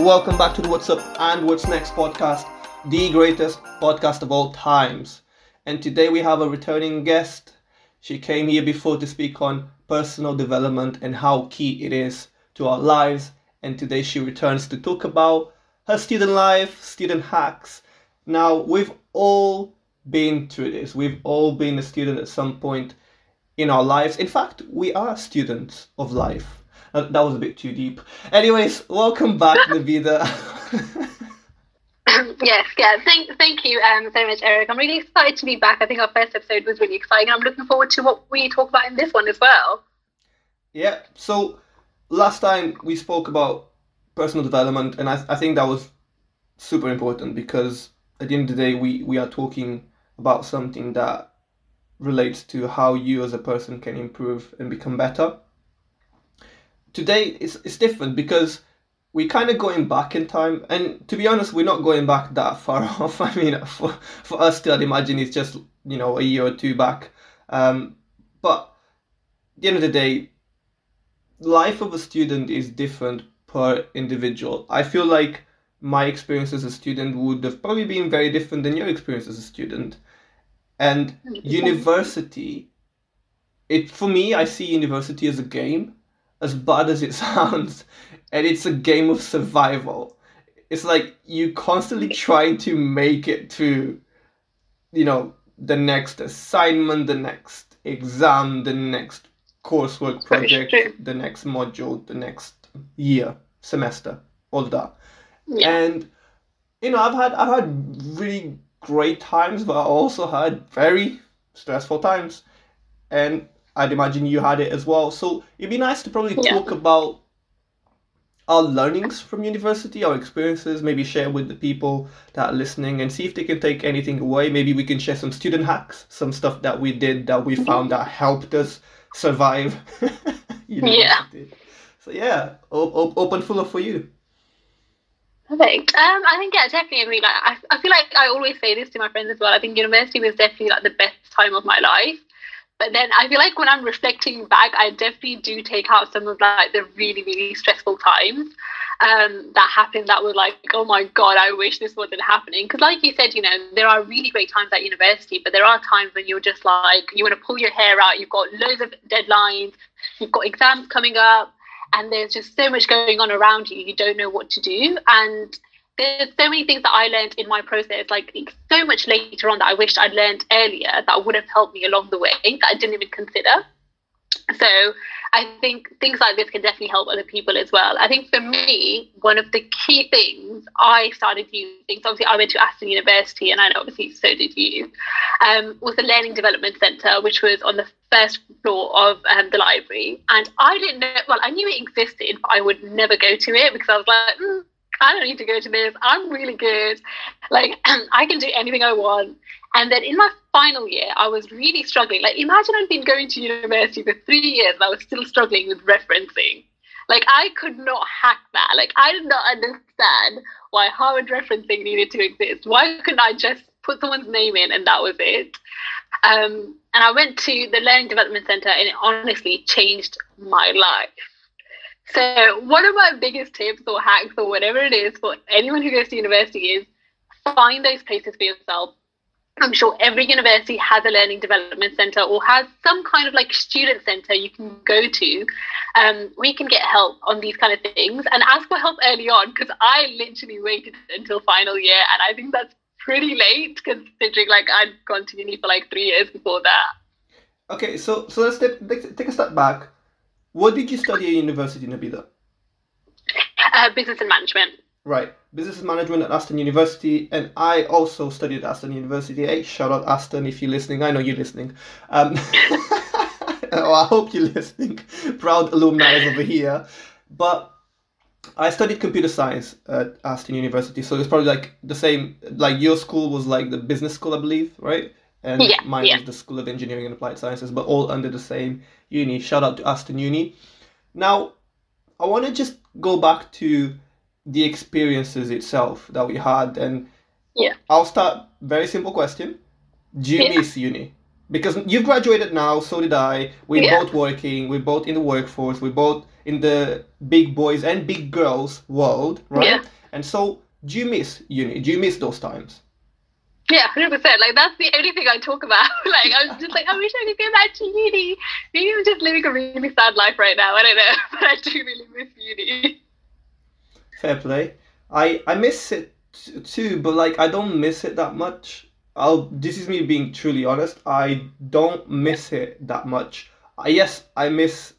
Welcome back to the What's Up and What's Next podcast, the greatest podcast of all times. And today we have a returning guest. She came here before to speak on personal development and how key it is to our lives. And today she returns to talk about her student life, student hacks. Now, we've all been through this. We've all been a student at some point in our lives. In fact, we are students of life. Uh, that was a bit too deep. Anyways, welcome back, Navida. yes, yeah. Thank, thank you um, so much, Eric. I'm really excited to be back. I think our first episode was really exciting. I'm looking forward to what we talk about in this one as well. Yeah. So last time we spoke about personal development, and I, I think that was super important because at the end of the day, we we are talking about something that relates to how you as a person can improve and become better today it's, it's different because we're kind of going back in time and to be honest we're not going back that far off. I mean for, for us to I'd imagine it's just you know a year or two back. Um, but at the end of the day life of a student is different per individual. I feel like my experience as a student would have probably been very different than your experience as a student. And university it for me i see university as a game as bad as it sounds, and it's a game of survival. It's like you constantly trying to make it to, you know, the next assignment, the next exam, the next coursework project, the next module, the next year, semester, all that. Yeah. And you know, I've had I've had really great times, but I also had very stressful times. And I'd imagine you had it as well. So it'd be nice to probably yeah. talk about our learnings from university, our experiences, maybe share with the people that are listening and see if they can take anything away. Maybe we can share some student hacks, some stuff that we did that we found that helped us survive Yeah. So yeah, o- open full of for you. Perfect. Um, I think yeah, definitely. Like, I, I feel like I always say this to my friends as well. I think university was definitely like the best time of my life. But then I feel like when I'm reflecting back, I definitely do take out some of like the really, really stressful times um, that happened that were like, oh my God, I wish this wasn't happening. Because, like you said, you know, there are really great times at university, but there are times when you're just like, you want to pull your hair out, you've got loads of deadlines, you've got exams coming up, and there's just so much going on around you, you don't know what to do. And there's so many things that I learned in my process, like so much later on that I wished I'd learned earlier that would have helped me along the way that I didn't even consider. So I think things like this can definitely help other people as well. I think for me, one of the key things I started using, so obviously I went to Aston University and I know obviously so did you, um, was the Learning Development Centre, which was on the first floor of um, the library. And I didn't know, well, I knew it existed, but I would never go to it because I was like, mm, I don't need to go to this. I'm really good. Like, I can do anything I want. And then in my final year, I was really struggling. Like, imagine I'd been going to university for three years and I was still struggling with referencing. Like, I could not hack that. Like, I did not understand why Harvard referencing needed to exist. Why couldn't I just put someone's name in and that was it? Um, and I went to the Learning Development Center and it honestly changed my life. So, one of my biggest tips or hacks or whatever it is for anyone who goes to university is find those places for yourself. I'm sure every university has a learning development center or has some kind of like student center you can go to um, you can get help on these kind of things and ask for help early on because I literally waited until final year and I think that's pretty late considering like I'd gone to uni for like three years before that. Okay, so so let's take, take a step back what did you study at university, Nabila? Uh, business and management. Right, business and management at Aston University, and I also studied at Aston University. Hey, shout out Aston if you're listening. I know you're listening. Um, oh, I hope you're listening. Proud alumni over here. But I studied computer science at Aston University, so it's probably like the same. Like your school was like the business school, I believe, right? and yeah, mine yeah. was the School of Engineering and Applied Sciences, but all under the same uni. Shout out to Aston Uni. Now, I want to just go back to the experiences itself that we had, and yeah, I'll start. Very simple question: Do you yeah. miss uni? Because you've graduated now, so did I. We're yeah. both working. We're both in the workforce. We're both in the big boys and big girls world, right? Yeah. And so, do you miss uni? Do you miss those times? Yeah, hundred percent. Like that's the only thing I talk about. like I'm just like, I wish I could go back to uni. Maybe I'm just living a really sad life right now. I don't know, but I do really miss uni. Fair play. I I miss it too, but like I don't miss it that much. I'll. This is me being truly honest. I don't miss it that much. Uh, yes, I miss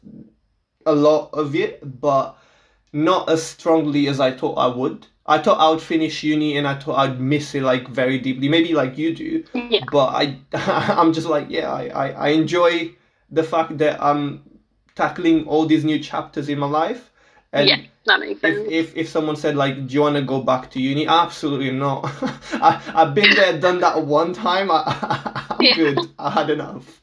a lot of it, but not as strongly as I thought I would. I thought I would finish uni and I thought I'd miss it like very deeply, maybe like you do. Yeah. But I, I'm just like, yeah, I, I, I enjoy the fact that I'm tackling all these new chapters in my life. And yeah, that makes if, sense. if if someone said like, do you want to go back to uni? Absolutely not. I I've been there, done that one time. I, I'm Yeah. good. I had enough.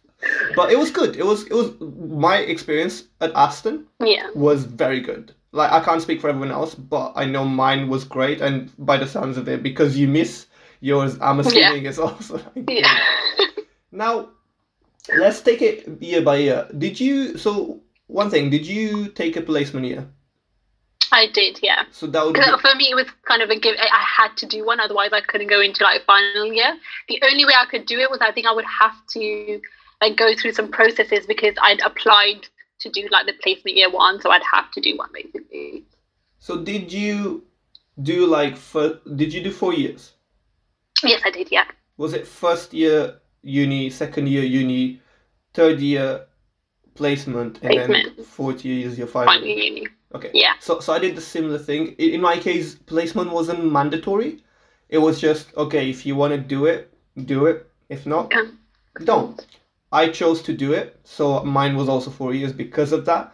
But it was good. It was it was my experience at Aston yeah. was very good. Like I can't speak for everyone else, but I know mine was great. And by the sounds of it, because you miss yours, I'm assuming it's also like Yeah. now, let's take it year by year. Did you? So one thing, did you take a placement year? I did, yeah. So that would be, for me, it was kind of a give. I I had to do one, otherwise I couldn't go into like final year. The only way I could do it was I think I would have to like go through some processes because I'd applied to do like the placement year one, so I'd have to do one basically. so did you do like for, did you do four years? Yes, I did. Yeah, Was it first year uni, second year uni, third year placement, and then fourth year is your final? year? uni. Okay. Yeah. So so I did the similar thing. In my case, placement wasn't mandatory. It was just okay if you want to do it, do it. If not, Okay. don't. I chose to do it, so mine was also four years because of that,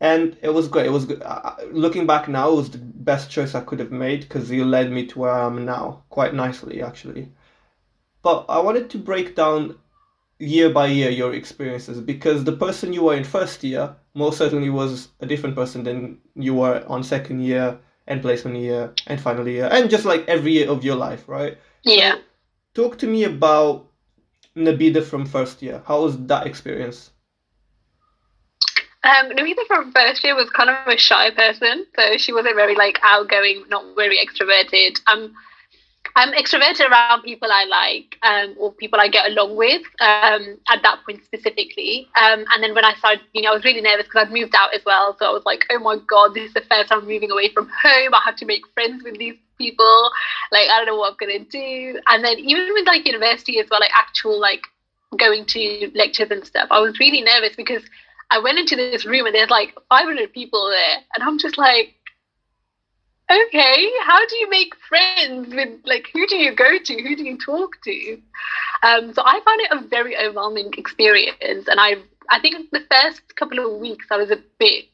and it was great. It was good. Uh, looking back now, it was the best choice I could have made because it led me to where I am now, quite nicely actually. But I wanted to break down year by year your experiences because the person you were in first year most certainly was a different person than you were on second year and placement year and final year and just like every year of your life, right? Yeah. Talk to me about Nabida from first year. How was that experience? Um, Navita from first year was kind of a shy person, so she wasn't very like outgoing, not very extroverted. Um, I'm extroverted around people I like, um, or people I get along with. Um, at that point specifically, um, and then when I started, you know, I was really nervous because I'd moved out as well. So I was like, oh my god, this is the first time I'm moving away from home. I have to make friends with these people. Like I don't know what I'm gonna do. And then even with like university as well, like actual like going to lectures and stuff, I was really nervous because I went into this room and there's like 500 people there, and I'm just like, okay, how do you make friends with like who do you go to, who do you talk to? Um, so I found it a very overwhelming experience, and I I think the first couple of weeks I was a bit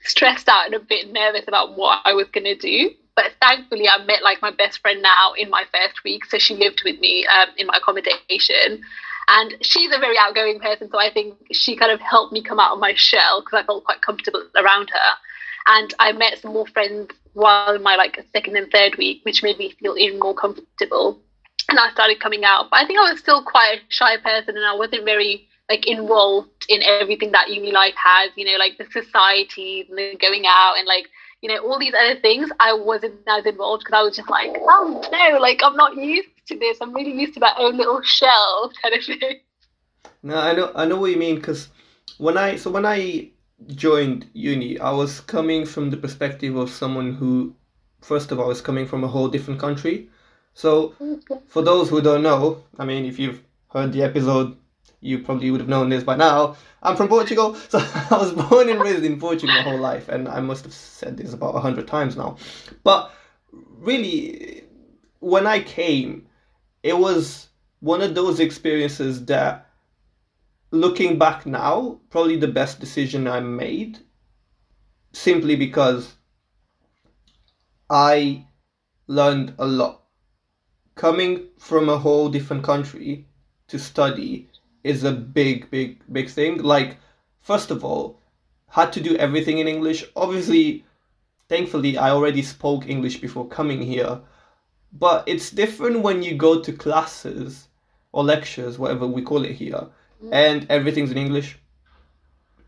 stressed out and a bit nervous about what I was gonna do. But thankfully, I met like my best friend now in my first week, so she lived with me um, in my accommodation. And she's a very outgoing person, so I think she kind of helped me come out of my shell because I felt quite comfortable around her. And I met some more friends while in my like second and third week, which made me feel even more comfortable. And I started coming out, but I think I was still quite a shy person, and I wasn't very like involved in everything that uni life has. You know, like the society, and the going out, and like you know all these other things. I wasn't as involved because I was just like, oh no, like I'm not used to this. I'm really used to my own little shell kind of thing. No, I know I know what you mean because when I so when I joined uni, I was coming from the perspective of someone who, first of all, is coming from a whole different country. So for those who don't know, I mean, if you've heard the episode, you probably would have known this by now. I'm from Portugal, so I was born and raised in Portugal my whole life, and I must have said this about a hundred times now. But really, when I came, it was one of those experiences that, looking back now, probably the best decision I made, simply because I learned a lot. Coming from a whole different country to study is a big, big, big thing. Like, first of all, had to do everything in English. Obviously, thankfully, I already spoke English before coming here, but it's different when you go to classes or lectures, whatever we call it here, mm. and everything's in English.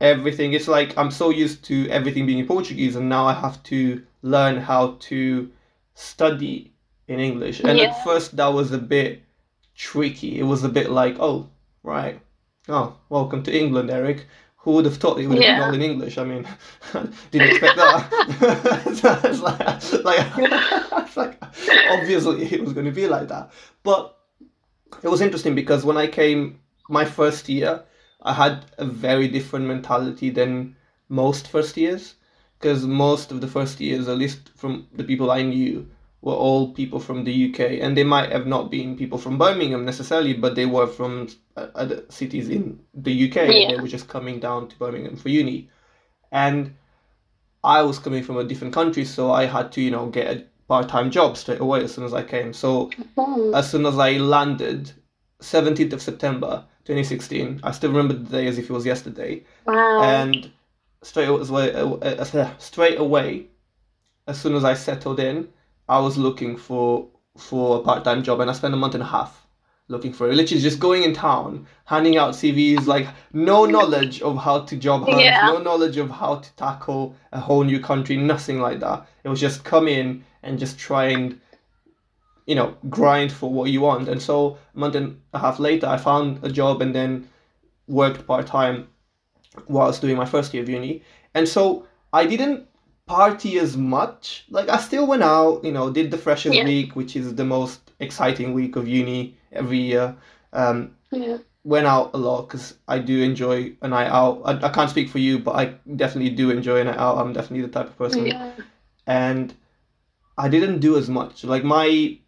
everything. It's like I'm so used to everything being in Portuguese, and now I have to learn how to study in English. And Yeah. at first, that was a bit tricky. It was a bit like, oh, right, oh, welcome to England, Eric. Who would have thought it would have been Yeah. all in English? I mean, didn't expect that. so it's like, like, it's like, obviously it was going to be like that. But it was interesting because when I came my first year, I had a very different mentality than most first years. Because most of the first years, at least from the people I knew, were all people from the UK, and they might have not been people from Birmingham necessarily, but they were from uh, other cities in the UK. and Yeah. They were just coming down to Birmingham for uni, and I was coming from a different country, so I had to, you know, get a part-time job straight away as soon as I came. So Hmm. as soon as I landed, 17th of September 2016, I still remember the day as if it was yesterday, Wow. and straight away, uh, uh, straight away, as soon as I settled in, I was looking for for a part-time job, and I spent a month and a half looking for it. Literally just going in town, handing out CVs, like no knowledge of how to job hunt, Yeah. no knowledge of how to tackle a whole new country, nothing like that. It was just come in and just try and you know grind for what you want. And so a month and a half later, I found a job and then worked part time whilst doing my first year of uni. And so I didn't party as much. Like I still went out, you know, did the freshers Yeah. week, which is the most exciting week of uni every year. Um, yeah. went out a lot because I do enjoy a night out. I, I can't speak for you, but I definitely do enjoy a night out. I'm definitely the type of person Yeah. and I didn't do as much. Like my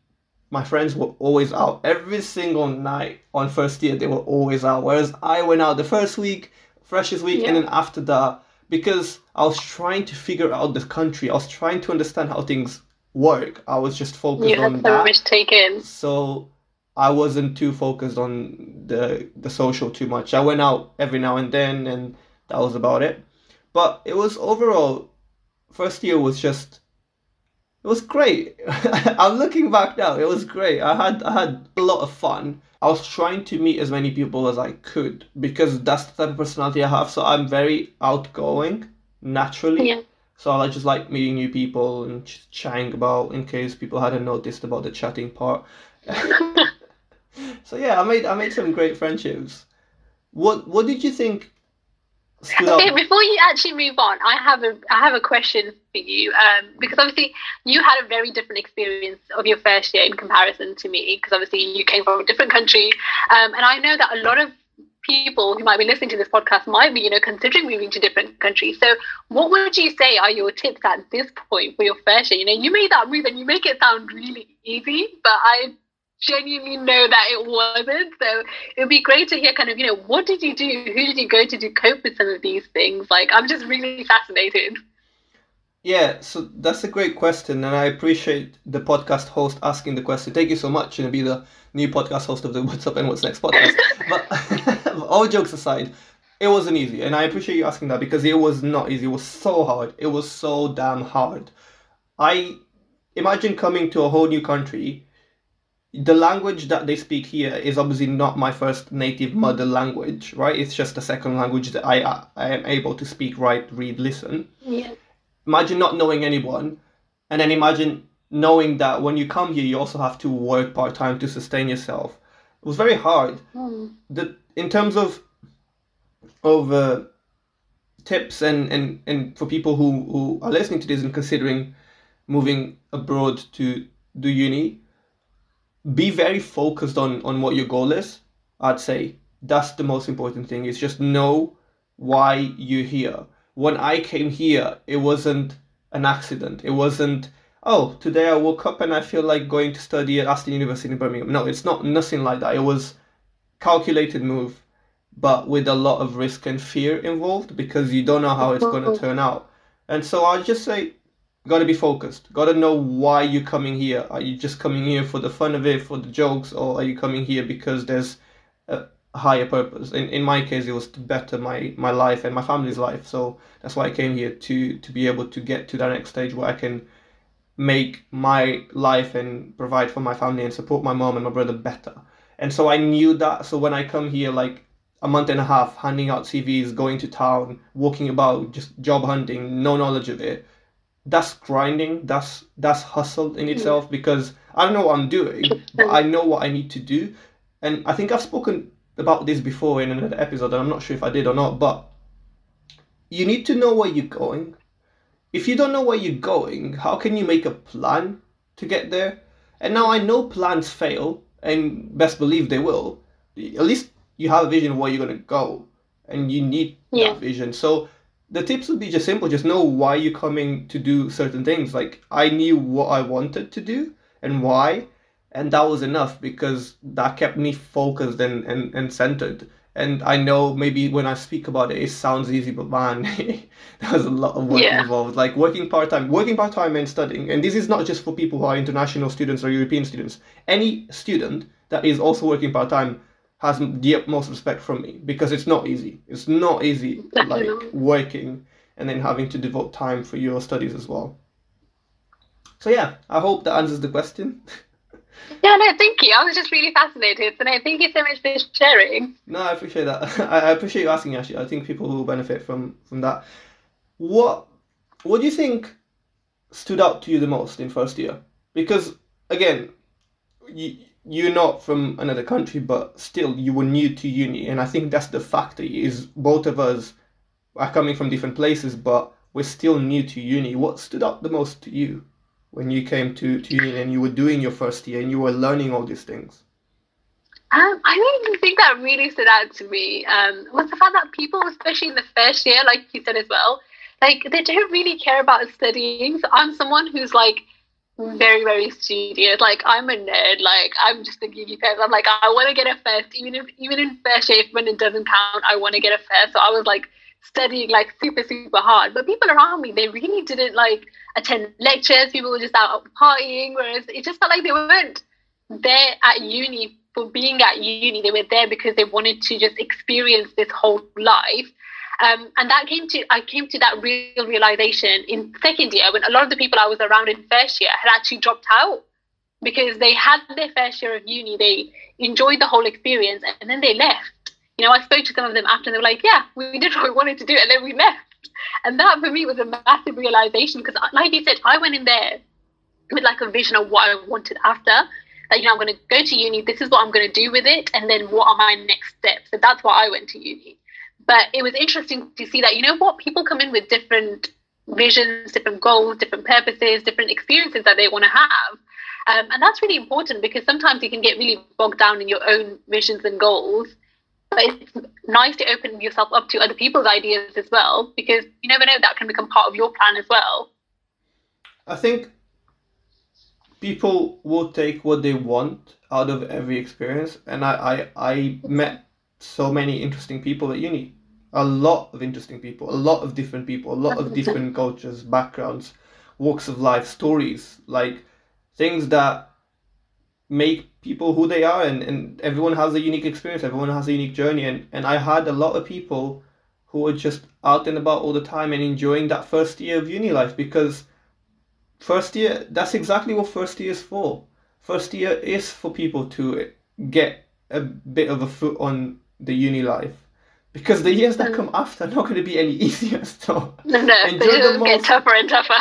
my friends were always out every single night on first year. They were always out, whereas I went out the first week, freshers week, and then after that because I was trying to figure out the country. I was trying to understand how things work. I was just focused You on had so that. much to take in. So I wasn't too focused on the the social too much. I went out every now and then, and that was about it. But it was overall, first year was just, it was great. I'm looking back now. It was great. I had I had a lot of fun. I was trying to meet as many people as I could because that's the type of personality I have. So I'm very outgoing naturally. Yeah. So I just like meeting new people and chatting about in case people hadn't noticed about the chatting part. so yeah, I made I made some great friendships. What what did you think? Okay, before you actually move on, I have a I have a question for you. Um, because obviously you had a very different experience of your first year in comparison to me. Because obviously you came from a different country, um, and I know that a lot of people who might be listening to this podcast might be, you know, considering moving to different countries. So, what would you say are your tips at this point for your first year? You know, you made that move and you make it sound really easy, but I genuinely know that it wasn't. So it would be great to hear kind of, you know, what did you do? Who did you go to to cope with some of these things? Like, I'm just really fascinated. Yeah, so that's a great question, and I appreciate the podcast host asking the question. Thank you so much, and be the new podcast host of the What's Up and What's Next podcast. but all jokes aside, it wasn't easy, and I appreciate you asking that because it was not easy. It was so hard. It was so damn hard. I imagine coming to a whole new country. The language that they speak here is obviously not my first native mother language, right? It's just a second language that I I am able to speak, write, read, listen Yeah. imagine not knowing anyone and then imagine knowing that when you come here you also have to work part-time to sustain yourself it was very hard Hmm. the in terms of of uh, tips and, and and for people who who are listening to this and considering moving abroad to do uni be very focused on on what your goal is. I'd say that's the most important thing is just know why you're here. When i came here it wasn't an accident. It wasn't oh today i woke up and i feel like going to study at aston university in birmingham. No it's not nothing like that. It was calculated move but with a lot of risk and fear involved because you don't know how it's going to turn out. And so i just say got to be focused. Got to know why you're coming here. Are you just coming here for the fun of it for the jokes or are you coming here because there's a higher purpose? In, in my case it was to better my my life and my family's life. So that's why i came here to to be able to get to that next stage where i can make my life and provide for my family and support my mom and my brother better and so i knew that so when i come here like a month and a half handing out CVs, going to town, walking about, just job hunting, no knowledge of it. That's grinding. That's that's hustle in itself because I don't know what I'm doing, but I know what I need to do. And I think I've spoken about this before in another episode, and I'm not sure if I did or not, but you need to know where you're going. If you don't know where you're going, how can you make a plan to get there? And now I know plans fail, and best believe they will. At least you have a vision of where you're going to go, and you need Yeah. that vision. So the tips would be just simple just know why you're coming to do certain things. Like I knew what I wanted to do and why, and that was enough because that kept me focused and, and, and centered. And I know maybe when I speak about it, it sounds easy, but man, there's a lot of work Yeah. involved. Like working part time, working part time and studying. And this is not just for people who are international students or European students. Any student that is also working part time has the utmost respect from me because it's not easy. It's not easy, like working and then having to devote time for your studies as well. So yeah, I hope that answers the question. Yeah, no, thank you. I was just really fascinated. No, thank you so much for sharing. No, I appreciate that. I I appreciate you asking. Actually, I think people will benefit from from that. What What do you think stood out to you the most in first year? Because again, you you're not from another country, but still you were new to uni, and I think that's the factor. Is both of us are coming from different places, but we're still new to uni. What stood out the most to you when you came to, to uni and you were doing your first year and you were learning all these things? Um, I think the thing that really stood out to me um, was the fact that people, especially in the first year, like you said as well, like they don't really care about studying. So I'm someone who's like very, very studious. Like I'm a nerd. Like I'm just a geeky person. I'm like I want to get a first, even if even in first year, if when it doesn't count, I want to get a first. So I was like studying like super, super hard. But people around me, they really didn't like attend lectures. People were just out partying, whereas it just felt like they weren't there at uni for being at uni. They were there because they wanted to just experience this whole life. Um, and that came to I came to that real realization in second year when a lot of the people I was around in first year had actually dropped out because they had their fair share of uni, they enjoyed the whole experience, and then they left. You know, I spoke to some of them after, and they were like, "Yeah, we did what we wanted to do, and then we left." And that for me was a massive realization because, like you said, I went in there with like a vision of what I wanted after. That you know, I'm going to go to uni. This is what I'm going to do with it, and then what are my next steps? So that's why I went to uni. But it was interesting to see that you know what people come in with different visions, different goals, different purposes, different experiences that they want to have. Um, and that's really important because sometimes you can get really bogged down in your own visions and goals. But it's nice to open yourself up to other people's ideas as well because you never know that can become part of your plan as well. I think people will take what they want out of every experience, and I, I, I met so many interesting people at uni. A lot of interesting people, a lot of different people, a lot of different cultures, backgrounds, walks of life, stories, like things that make people who they are, and, and everyone has a unique experience, everyone has a unique journey, and, and I had a lot of people who were just out and about all the time and enjoying that first year of uni life because first year that's exactly what first year is for first year is for people to get a bit of a foot on the uni life because the years that mm. come after are not going to be any easier so No, no, Enjoy the get tougher and tougher.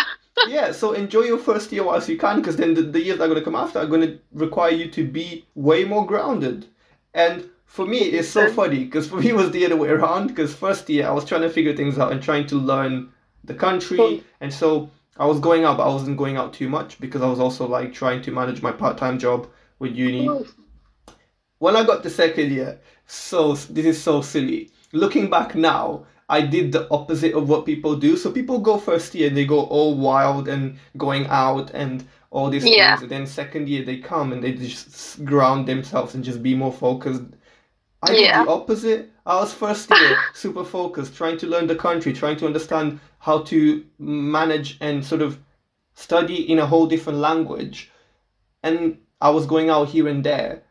Yeah so enjoy your first year whilst you can because then the, the years that are going to come after are going to require you to be way more grounded. And for me it's so funny because for me it was the other way around because first year i was trying to figure things out and trying to learn the country and so i was going out but i wasn't going out too much because i was also like trying to manage my part-time job with uni. When I got to second year, so this is so silly. Looking back now, I did the opposite of what people do. So people go first year and they go all wild and going out and all these Yeah. things, and then second year they come and they just ground themselves and just be more focused. I Yeah. did the opposite. I was first year super focused, trying to learn the country, trying to understand how to manage and sort of study in a whole different language. And I was going out here and there.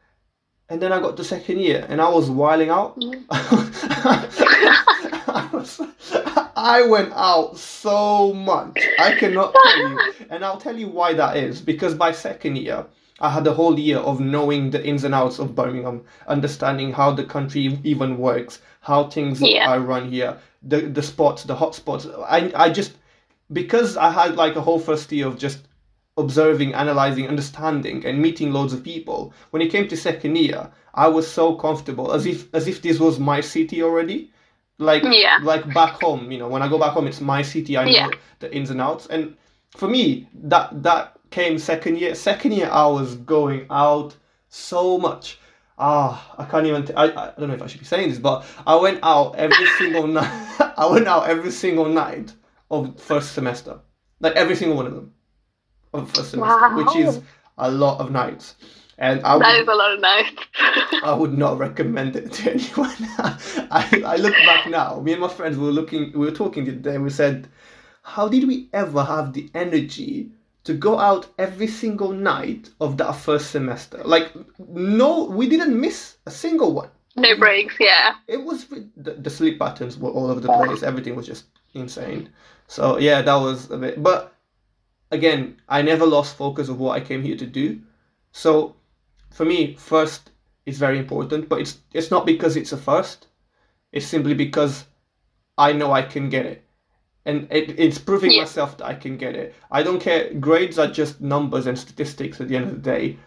And then I got to second year and I was wiling out. Mm. I, was- I went out so much. I cannot tell you. And I'll tell you why that is. Because by second year, I had a whole year of knowing the ins and outs of Birmingham, understanding how the country even works, how things Yeah. are run here, the the spots, the hot spots. I I just because I had like a whole first year of just observing, analyzing, understanding, and meeting loads of people. When it came to second year, I was so comfortable, as if as if this was my city already. Like Yeah. like back home, you know, when I go back home, it's my city. I know Yeah. the ins and outs. And for me, that that came second year. Second year, I was going out so much. Ah, I can't even. T- I I don't know if I should be saying this, but I went out every single night. I went out every single night of first semester, like every single one of them of first semester, which is a lot of nights. And I That would, is a lot of nights. I would not recommend it to anyone. I, I look back now. Me and my friends were looking. We were talking the other day. We said, "How did we ever have the energy to go out every single night of that first semester? Like, no, we didn't miss a single one. no breaks, yeah. It was the, the sleep patterns were all over the place. Everything was just insane. So yeah, that was a bit. But again, I never lost focus of what I came here to do. So for me, first is very important, but it's it's not because it's a first. It's simply because I know I can get it. And it, it's proving Yeah. myself that I can get it. I don't care. Grades are just numbers and statistics at the end of the day.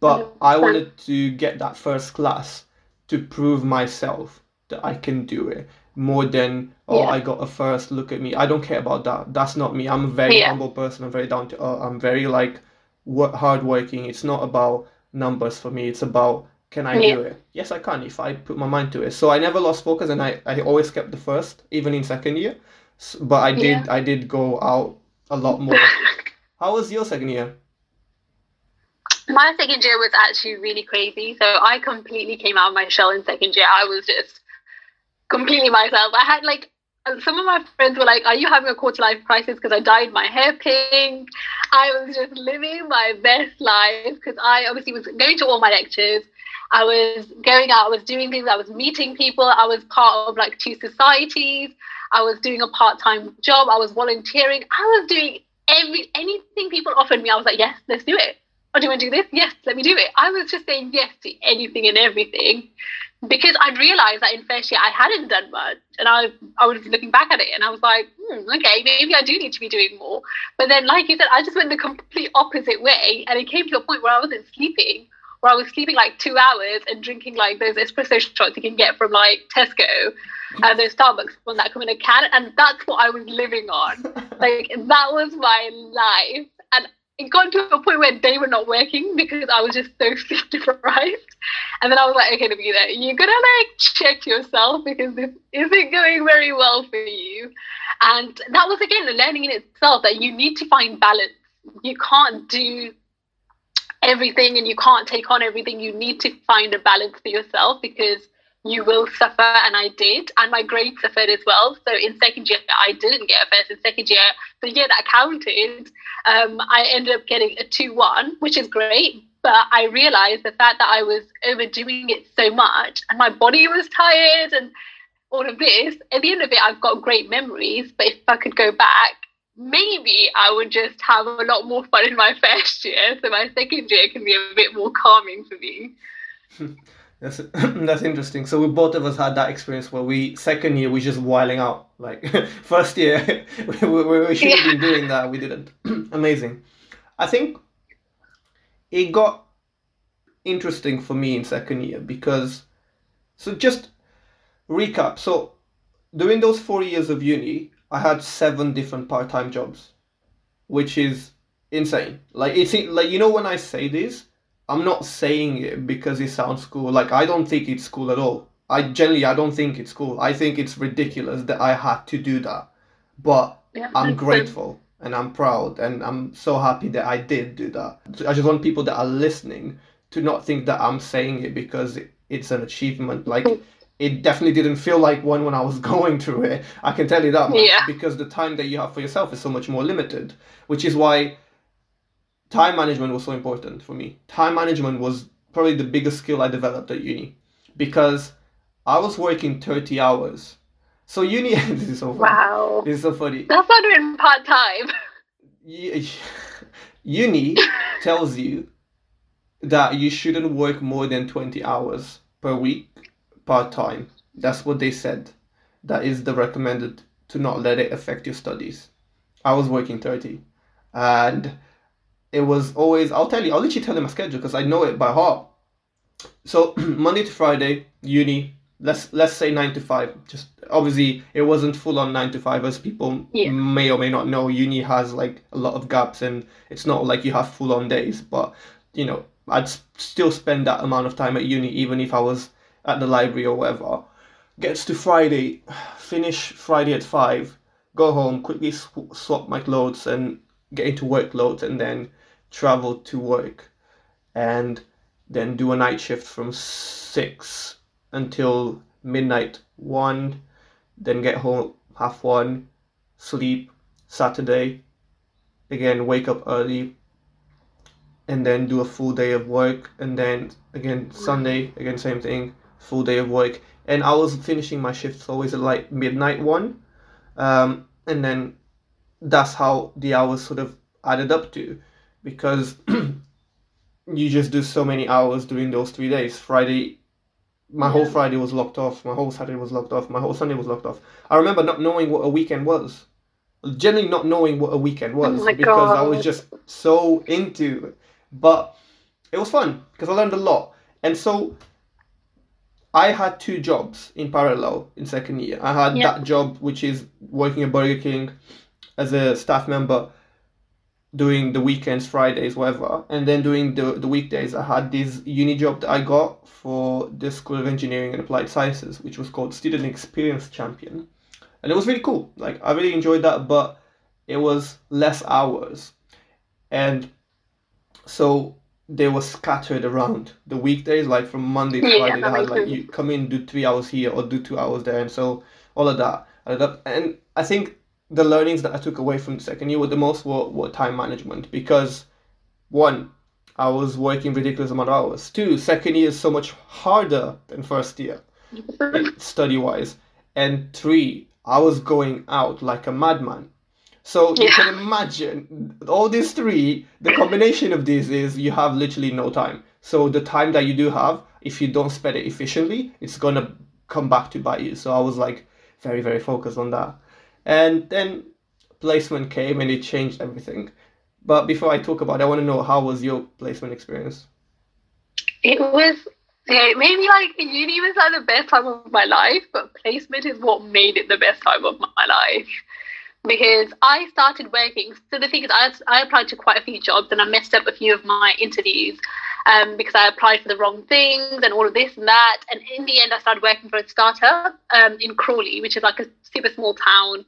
But I wanted to get that first class to prove myself that I can do it more than oh Yeah. I got a first look at me I don't care about that that's not me I'm a very Yeah. humble person I'm very down to earth I'm very like work, hardworking it's not about numbers for me it's about can I Yeah. do it yes I can if I put my mind to it so I never lost focus and I, I always kept the first even in second year S- but I did I did go out a lot more how was your second year My second year was actually really crazy. So I completely came out of my shell in second year. I was just completely myself. I had like some of my friends were like, "Are you having a quarter life crisis?" Because I dyed my hair pink. I was just living my best life because I obviously was going to all my lectures. I was going out. I was doing things. I was meeting people. I was part of like two societies. I was doing a part-time job. I was volunteering. I was doing every anything people offered me. I was like, "Yes, let's do it." oh, do you want to do this? Yes, let me do it. I was just saying yes to anything and everything because I'd realized that in first year I hadn't done much. And I, I was looking back at it and I was like, hmm, okay, maybe I do need to be doing more. But then, like you said, I just went the complete opposite way. And it came to a point where I wasn't sleeping, where I was sleeping like two hours and drinking like those espresso shots you can get from like Tesco and those Starbucks one that come in a can. And that's what I was living on. Like, that was my life. And it got to a point where they were not working because I was just so sleep deprived. And then I was like, okay, Nabila, you're gonna like check yourself because this isn't going very well for you. And that was again a learning in itself that you need to find balance. You can't do everything and you can't take on everything. You need to find a balance for yourself because you will suffer and I did. And my grades suffered as well. So in second year I didn't get a first. In second year the year that counted um, I ended up getting a 2-1 which is great. But I realized the fact that I was overdoing it so much and my body was tired and all of this at the end of it I've got great memories. But if I could go back maybe I would just have a lot more fun in my first year. So my second year can be a bit more calming for me That's that's interesting. So we both of us had that experience where we second year we just wiling out. Like first year we, we, we should have been doing that, we didn't. Amazing. I think it got interesting for me in second year because so just recap. So during those four years of uni, I had seven different part-time jobs, which is insane. Like it's like you know when I say this, I'm not saying it because it sounds cool. Like I don't think it's cool at all. I generally I don't think it's cool. I think it's ridiculous that I had to do that. But yeah, I'm grateful and I'm proud and I'm so happy that I did do that. I just want people that are listening to not think that I'm saying it because it's an achievement. Like mm. it definitely didn't feel like one when I was going through it. I can tell you that much Yeah. because the time that you have for yourself is so much more limited, which is why time management was so important for me. Time management was probably the biggest skill I developed at uni because I was working 30 hours. So uni this is so funny. Wow. This is so funny. That's not doing part time. Uni tells you that you shouldn't work more than 20 hours per week part time. That's what they said. That is the recommended to not let it affect your studies. I was working 30 and it was always, I'll tell you, I'll literally tell you my schedule because I know it by heart. So Monday to Friday, uni, let's let's say nine to five. Just obviously it wasn't full on nine to five as people Yeah. may or may not know. Uni has like a lot of gaps and it's not like you have full on days. But you know, I'd s- still spend that amount of time at uni even if I was at the library or whatever. Gets to Friday, finish Friday at five, go home, quickly sw- swap my clothes and get into work clothes, and then travel to work, and then do a night shift from six until midnight one, then get home half one, sleep Saturday, again wake up early, and then do a full day of work, and then again Sunday again same thing, full day of work, and I was finishing my shifts always at like midnight one, um, and then that's how the hours sort of added up to, because you just do so many hours during those three days. Friday, my whole Friday was locked off. My whole Saturday was locked off. My whole Sunday was locked off. I remember not knowing what a weekend was. Generally, not knowing what a weekend oh was Oh because I was just so into. it. But it was fun because I learned a lot. And so I had two jobs in parallel in second year. I had Yeah. that job which is working at Burger King as a staff member doing the weekends, Fridays, whatever, and then doing the, the weekdays, I had this uni job that I got for the School of Engineering and Applied Sciences, which was called Student Experience Champion. And it was really cool. Like, I really enjoyed that, but it was less hours. And so they were scattered around the weekdays, like from Monday to Yeah, Friday, they had like you come in, do three hours here or do two hours there. And so all of that. And I think the learnings that I took away from the second year were the most were, were time management because one, I was working ridiculous amount of hours. Two, second year is so much harder than first year study wise. And three, I was going out like a madman. So you can imagine all these three, the combination of these is you have literally no time. So the time that you do have, if you don't spend it efficiently, it's gonna come back to bite you. So I was like very, very focused on that. And then placement came and it changed everything. But before I talk about it, I want to know how was your placement experience? It was yeah, maybe like uni was like the best time of my life, but placement is what made it the best time of my life. Because I started working. So the thing is, I, I applied to quite a few jobs and I messed up a few of my interviews um, because I applied for the wrong things and all of this and that. And in the end, I started working for a startup um, in Crawley, which is like a super small town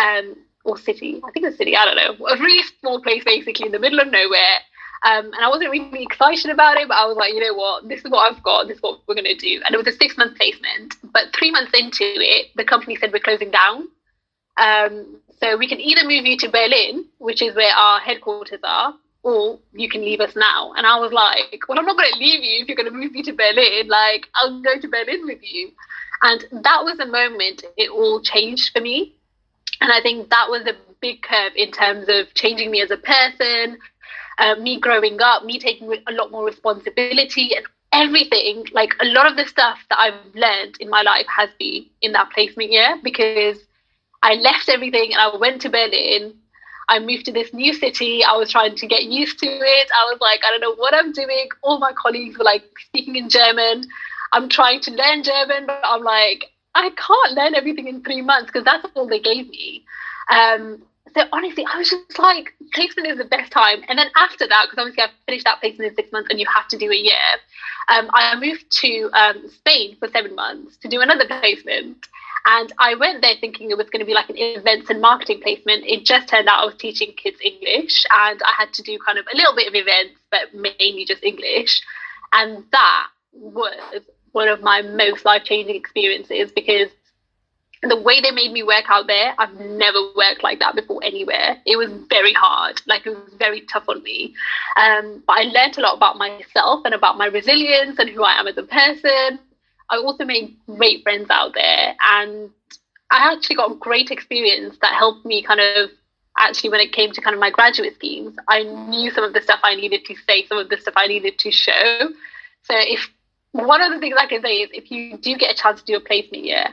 um, or city. I think it's a city. I don't know. A really small place, basically in the middle of nowhere. Um, and I wasn't really excited about it, but I was like, you know what, this is what I've got, this is what we're going to do. And it was a six month placement. But three months into it, the company said we're closing down. Um, so we can either move you to Berlin, which is where our headquarters are, or you can leave us now. And I was like, well, I'm not going to leave you if you're going to move me to Berlin. Like, I'll go to Berlin with you. And that was the moment it all changed for me. And I think that was a big curve in terms of changing me as a person, uh, me growing up, me taking a lot more responsibility and everything. Like a lot of the stuff that I've learned in my life has been in that placement year because I left everything and I went to Berlin. I moved to this new city. I was trying to get used to it. I was like, I don't know what I'm doing. All my colleagues were like speaking in German. I'm trying to learn German, but I'm like, I can't learn everything in three months because that's all they gave me. Um, so honestly, I was just like, placement is the best time. And then after that, because obviously I finished that placement in six months and you have to do a year, um, I moved to um, Spain for seven months to do another placement. And I went there thinking it was going to be like an events and marketing placement. It just turned out I was teaching kids English and I had to do kind of a little bit of events, but mainly just English. And that was one of my most life changing experiences because the way they made me work out there, I've never worked like that before anywhere. It was very hard, like it was very tough on me. Um, but I learned a lot about myself and about my resilience and who I am as a person. I also made great friends out there, and I actually got a great experience that helped me kind of actually when it came to kind of my graduate schemes, I knew some of the stuff I needed to say, some of the stuff I needed to show. So if one of the things I can say is if you do get a chance to do a placement year,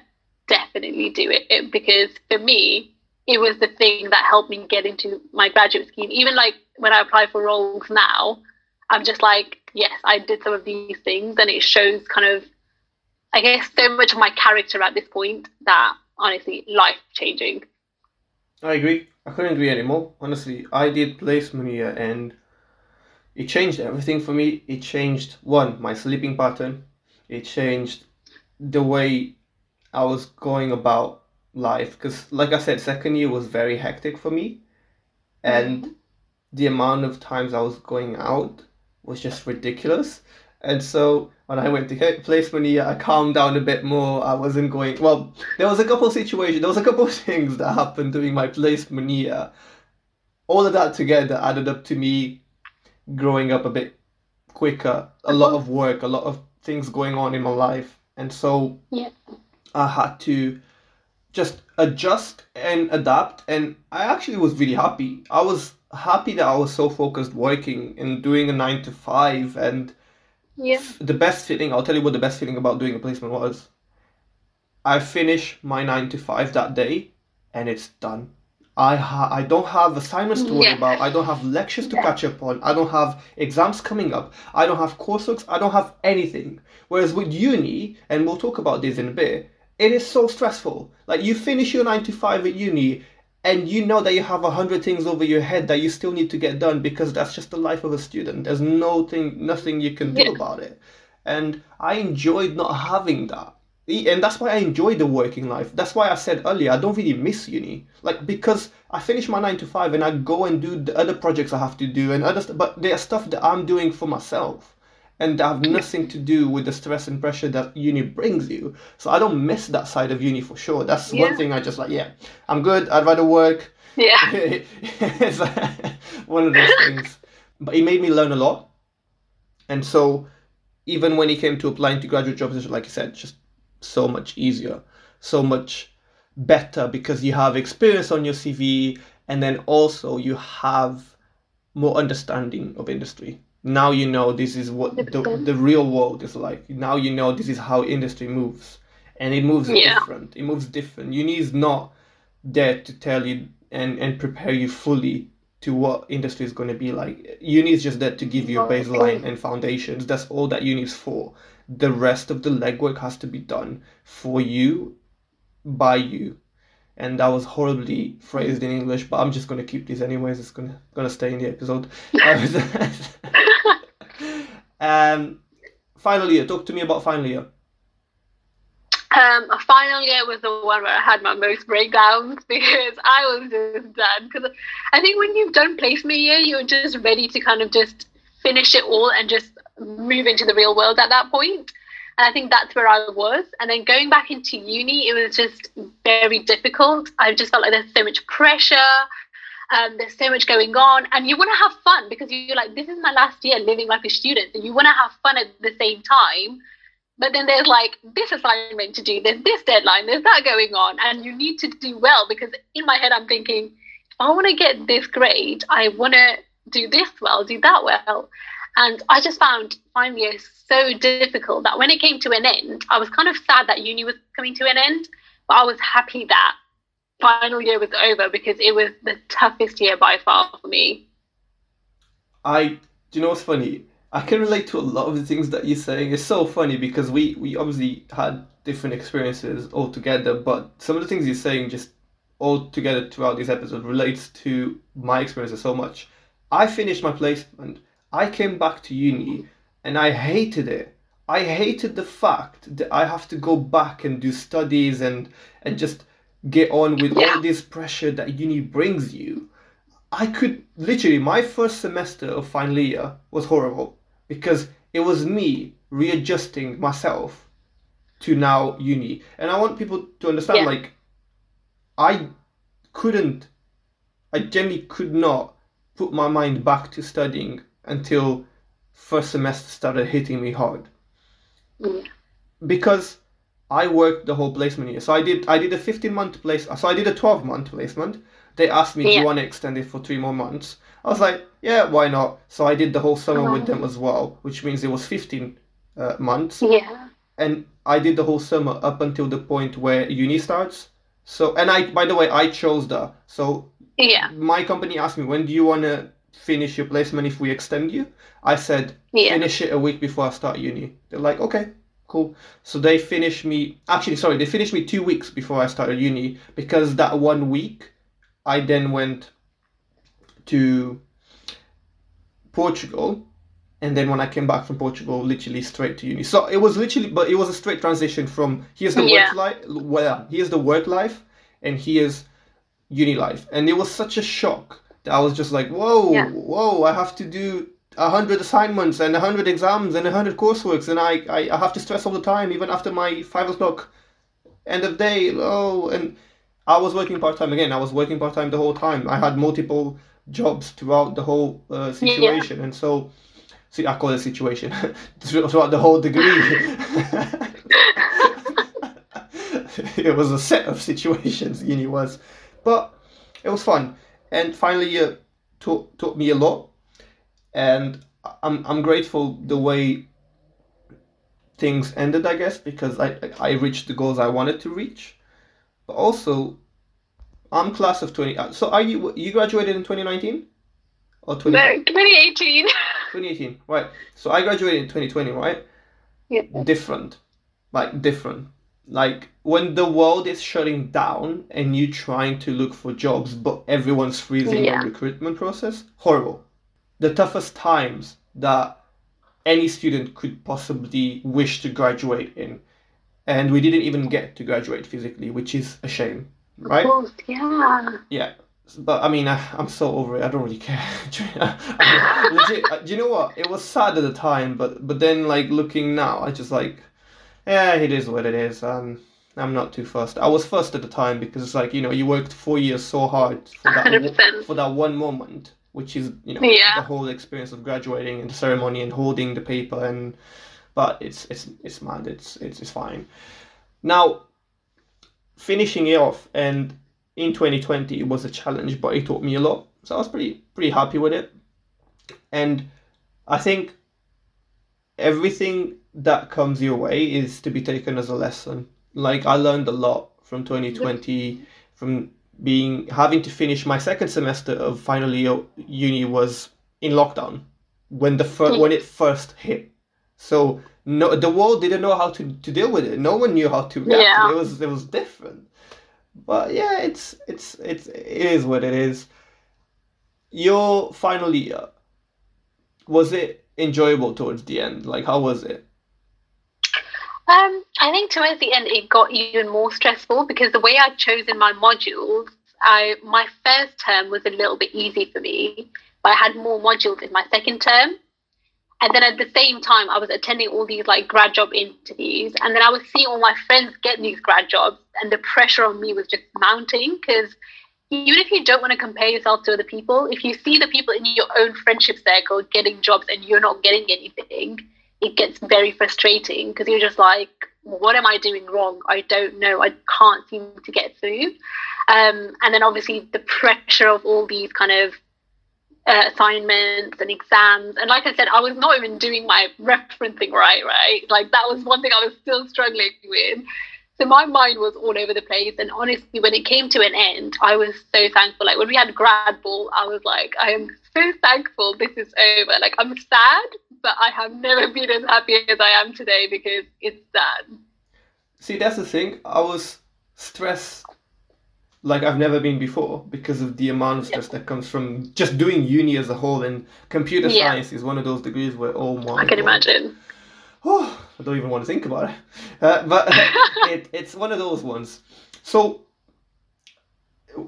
definitely do it eh, because for me, it was the thing that helped me get into my graduate scheme. Even like when I apply for roles now, I'm just like, yes, I did some of these things, and it shows kind of, I guess, so much of my character at this point that honestly, life changing. I agree. I couldn't agree anymore. Honestly, I did placement year and it changed everything for me. It changed one, my sleeping pattern. It changed the way I was going about life because, like I said, second year was very hectic for me, and mm-hmm. the amount of times I was going out was just ridiculous. And so when I went to placement year, I calmed down a bit more. I wasn't going. Well, there was a couple of situations. There was a couple of things that happened during my placement year. All of that together added up to me growing up a bit quicker. A lot of work, a lot of things going on in my life, and so yeah. I had to just adjust and adapt. And I actually was really happy. I was happy that I was so focused working and doing a nine to five. And yeah. the best feeling, I'll tell you what the best feeling about doing a placement was. I finish my nine to five that day and it's done. I ha- I don't have assignments to worry yeah. about. I don't have lectures to yeah. catch up on. I don't have exams coming up. I don't have coursework. I don't have anything. Whereas with uni, and we'll talk about this in a bit, it is so stressful. Like you finish your nine to five at uni, and you know that you have a hundred things over your head that you still need to get done because that's just the life of a student. There's no thing, nothing you can do yeah. about it. And I enjoyed not having that and that's why I enjoy the working life. That's why I said earlier I don't really miss uni, like because I finish my nine to five and I go and do the other projects I have to do and other, st- but there's stuff that I'm doing for myself, and have nothing to do with the stress and pressure that uni brings you. So I don't miss that side of uni for sure. That's yeah. one thing I just like. Yeah, I'm good. I'd rather work. Yeah, it's one of those things. But it made me learn a lot, and so even when it came to applying to graduate jobs, like I said, just so much easier, so much better because you have experience on your CV and then also you have more understanding of industry. Now you know this is what the, the real world is like. Now you know this is how industry moves. And it moves yeah. different. It moves different. Uni is not there to tell you and, and prepare you fully to what industry is going to be like. Uni is just there to give you a baseline and foundations. That's all that uni is for the rest of the legwork has to be done for you by you and that was horribly phrased in english but i'm just going to keep this anyways it's going to going to stay in the episode um final year talk to me about final year um, final year was the one where I had my most breakdowns because I was just done. Because I think when you've done placement year, you're just ready to kind of just finish it all and just move into the real world at that point. And I think that's where I was. And then going back into uni, it was just very difficult. I just felt like there's so much pressure. Um, there's so much going on, and you want to have fun because you're like, this is my last year living like a student, and you want to have fun at the same time. But then there's like this assignment to do, there's this deadline, there's that going on, and you need to do well because in my head I'm thinking, if I want to get this grade, I want to do this well, do that well. And I just found final year so difficult that when it came to an end, I was kind of sad that uni was coming to an end, but I was happy that final year was over because it was the toughest year by far for me. I, do you know what's funny? I can relate to a lot of the things that you're saying. It's so funny because we, we obviously had different experiences altogether, but some of the things you're saying just all together throughout this episode relates to my experiences so much. I finished my placement I came back to uni and I hated it. I hated the fact that I have to go back and do studies and and just get on with yeah. all this pressure that uni brings you. I could literally my first semester of final year was horrible because it was me readjusting myself to now uni. And I want people to understand yeah. like I couldn't I genuinely could not put my mind back to studying until first semester started hitting me hard. Mm. Because I worked the whole placement year. So I did I did a 15 month place. So I did a 12 month placement. They asked me, "Do you want to extend it for three more months?" I was like, "Yeah, why not?" So I did the whole summer with Uh-huh. them as well, which means it was 15 uh, months Yeah. and I did the whole summer up until the point where uni starts. So, and I, by the way, I chose that. So, Yeah. my company asked me, when do you want to finish your placement if we extend you? I said, Yeah. finish it a week before I start uni. They're like, okay, cool. So they finished me, actually, sorry, they finished me two weeks before I started uni because that one week I then went to Portugal. And then when I came back from Portugal, literally straight to uni. So it was literally, but it was a straight transition from here's the Yeah. work life, well, here's the work life, and here's uni life. And it was such a shock that I was just like, whoa, Yeah. whoa, I have to do a hundred assignments and a hundred exams and a hundred courseworks, and I, I, I have to stress all the time, even after my five o'clock end of day. Oh, and I was working part time again. I was working part time the whole time. I had multiple jobs throughout the whole uh, situation, and so. See, I call it situation throughout the whole degree. it was a set of situations uni was, but it was fun. And finally, uh, taught taught me a lot, and I'm I'm grateful the way things ended. I guess because I I reached the goals I wanted to reach, but also I'm class of twenty. uh, So are you you graduated in 2019 or 20? No, 2018. 2018, right. So I graduated in 2020, right? Yeah. Different. Like, different. Like, when the world is shutting down and you're trying to look for jobs, but everyone's freezing Yeah. the recruitment process, horrible. The toughest times that any student could possibly wish to graduate in. And we didn't even get to graduate physically, which is a shame, right? Course, yeah. Yeah, but I mean, I, I'm so over it. I don't really care. Legit, uh, do you know what? It was sad at the time, but but then like looking now, I just like, yeah, it is what it is. Um, I'm not too fussed. I was fussed at the time because it's like you know you worked four years so hard for that one- 100%. for that one moment, which is you know Yeah. the whole experience of graduating and the ceremony and holding the paper and, but it's it's it's mad. It's it's it's fine. Now, finishing it off and in 2020 it was a challenge but it taught me a lot so i was pretty pretty happy with it and i think everything that comes your way is to be taken as a lesson like i learned a lot from 2020 from being having to finish my second semester of final year uni was in lockdown when the fir- hmm. when it first hit. So no the world didn't know how to, to deal with it. No one knew how to react Yeah. it was it was different. But yeah it's it's it's it is what it is. Your final year was it enjoyable towards the end? Like how was it Um, I think towards the end it got even more stressful because the way I'd chosen my modules, I my first term was a little bit easy for me, but I had more modules in my second term. And then at the same time, I was attending all these like grad job interviews, and then I was seeing all my friends get these grad jobs, and the pressure on me was just mounting because even if you don't want to compare yourself to other people, if you see the people in your own friendship circle getting jobs and you're not getting anything, it gets very frustrating because you're just like, what am I doing wrong? I don't know. I can't seem to get through. Um, and then obviously the pressure of all these kind of uh, assignments and exams. And like I said, I was not even doing my referencing right, right? Like that was one thing I was still struggling with. So my mind was all over the place. And honestly, when it came to an end, I was so thankful. Like when we had grad ball, I was like, I am so thankful this is over. Like I'm sad, but I have never been as happy as I am today because it's sad. see that's the thing i was stressed like i've never been before because of the amount of stress that comes from just doing uni as a whole and computer Yeah. science is one of those degrees where oh my I can God. imagine. Oh, I don't even want to think about it. Uh, but it, it's one of those ones. So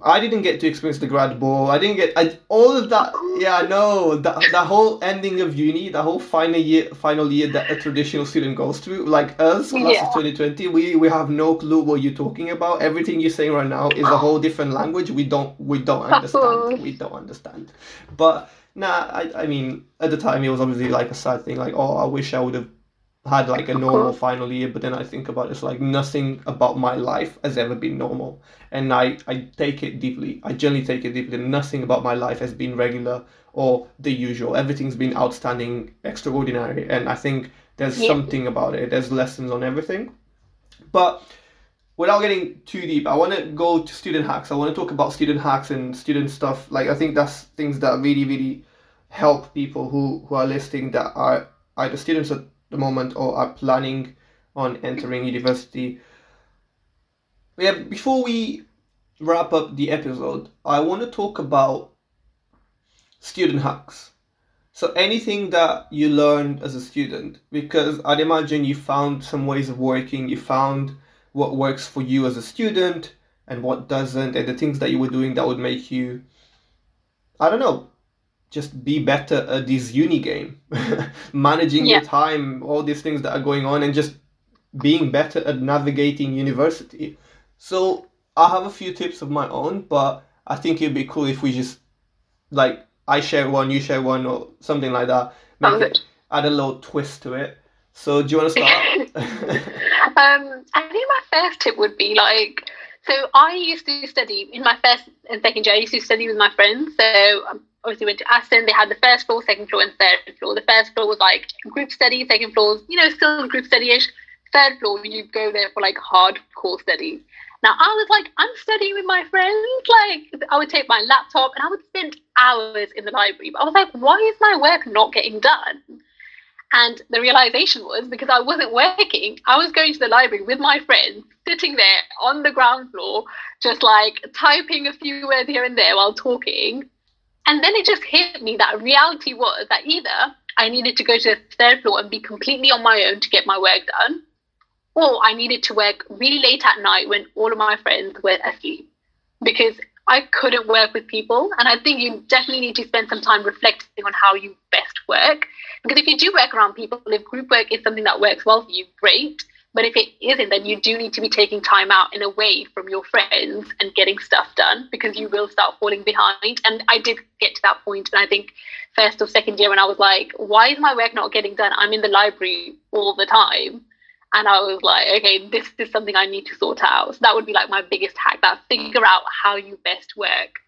I didn't get to experience the grad ball. I didn't get I, all of that. Yeah, I know that the whole ending of uni, the whole final year, final year that a traditional student goes through. Like us, class Yeah. of 2020, we we have no clue what you're talking about. Everything you're saying right now is a whole different language. We don't we don't understand. We don't understand. But nah, I I mean at the time it was obviously like a sad thing. Like oh, I wish I would have had like a normal final year, but then I think about it, it's like nothing about my life has ever been normal. And I, I take it deeply. I generally take it deeply. Nothing about my life has been regular or the usual. Everything's been outstanding, extraordinary. And I think there's yeah. something about it. There's lessons on everything. But without getting too deep, I want to go to student hacks. I want to talk about student hacks and student stuff. Like I think that's things that really, really help people who, who are listening that are either students at the moment or are planning on entering university. Yeah, before we wrap up the episode, I want to talk about student hacks. So anything that you learned as a student, because I'd imagine you found some ways of working, you found what works for you as a student and what doesn't, and the things that you were doing that would make you, I don't know, just be better at this uni game, managing yeah. your time, all these things that are going on, and just being better at navigating university. So I have a few tips of my own, but I think it'd be cool if we just like I share one, you share one, or something like that. Make it, add a little twist to it. So do you want to start? um, I think my first tip would be like. So I used to study in my first and second year. I used to study with my friends. So um, obviously went to Aston. They had the first floor, second floor, and third floor. The first floor was like group study. Second floor, you know, still group study-ish. Third floor, you go there for like hardcore study. Now I was like, I'm studying with my friends. Like I would take my laptop and I would spend hours in the library. But I was like, why is my work not getting done? And the realization was because I wasn't working, I was going to the library with my friends, sitting there on the ground floor, just like typing a few words here and there while talking. And then it just hit me that reality was that either I needed to go to the third floor and be completely on my own to get my work done, or I needed to work really late at night when all of my friends were asleep because I couldn't work with people. And I think you definitely need to spend some time reflecting on how you best work. Because if you do work around people, if group work is something that works well for you, great. But if it isn't, then you do need to be taking time out and away from your friends and getting stuff done because you will start falling behind. And I did get to that point, and I think first or second year when I was like, why is my work not getting done? I'm in the library all the time. And I was like, okay, this is something I need to sort out. So that would be like my biggest hack that figure out how you best work.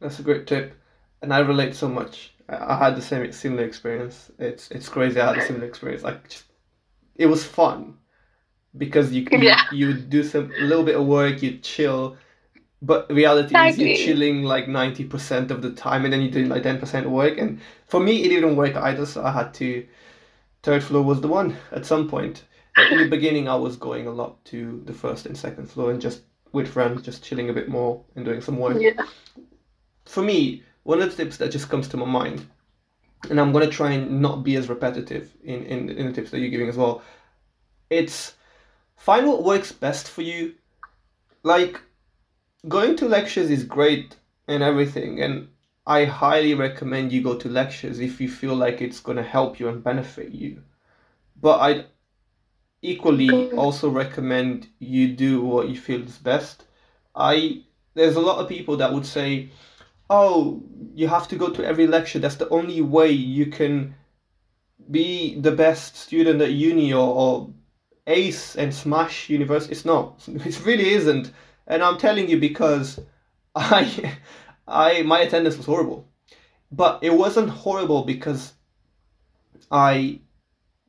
That's a great tip. And I relate so much. I had the same similar experience. It's it's crazy. I had a similar experience. Like, just, it was fun because you you, yeah. you do some a little bit of work, you chill, but reality exactly. is you're chilling like ninety percent of the time, and then you're doing like ten percent work. And for me, it didn't work either, so I had to. Third floor was the one at some point. But in the beginning, I was going a lot to the first and second floor and just with friends, just chilling a bit more and doing some work. Yeah. For me, one of the tips that just comes to my mind, and I'm gonna try and not be as repetitive in, in, in the tips that you're giving as well. It's find what works best for you. Like, going to lectures is great and everything, and I highly recommend you go to lectures if you feel like it's going to help you and benefit you. But I equally also recommend you do what you feel is best. I there's a lot of people that would say, "Oh, you have to go to every lecture. That's the only way you can be the best student at uni or, or ace and smash Universe. It's not. It really isn't. And I'm telling you because I, I my attendance was horrible, but it wasn't horrible because I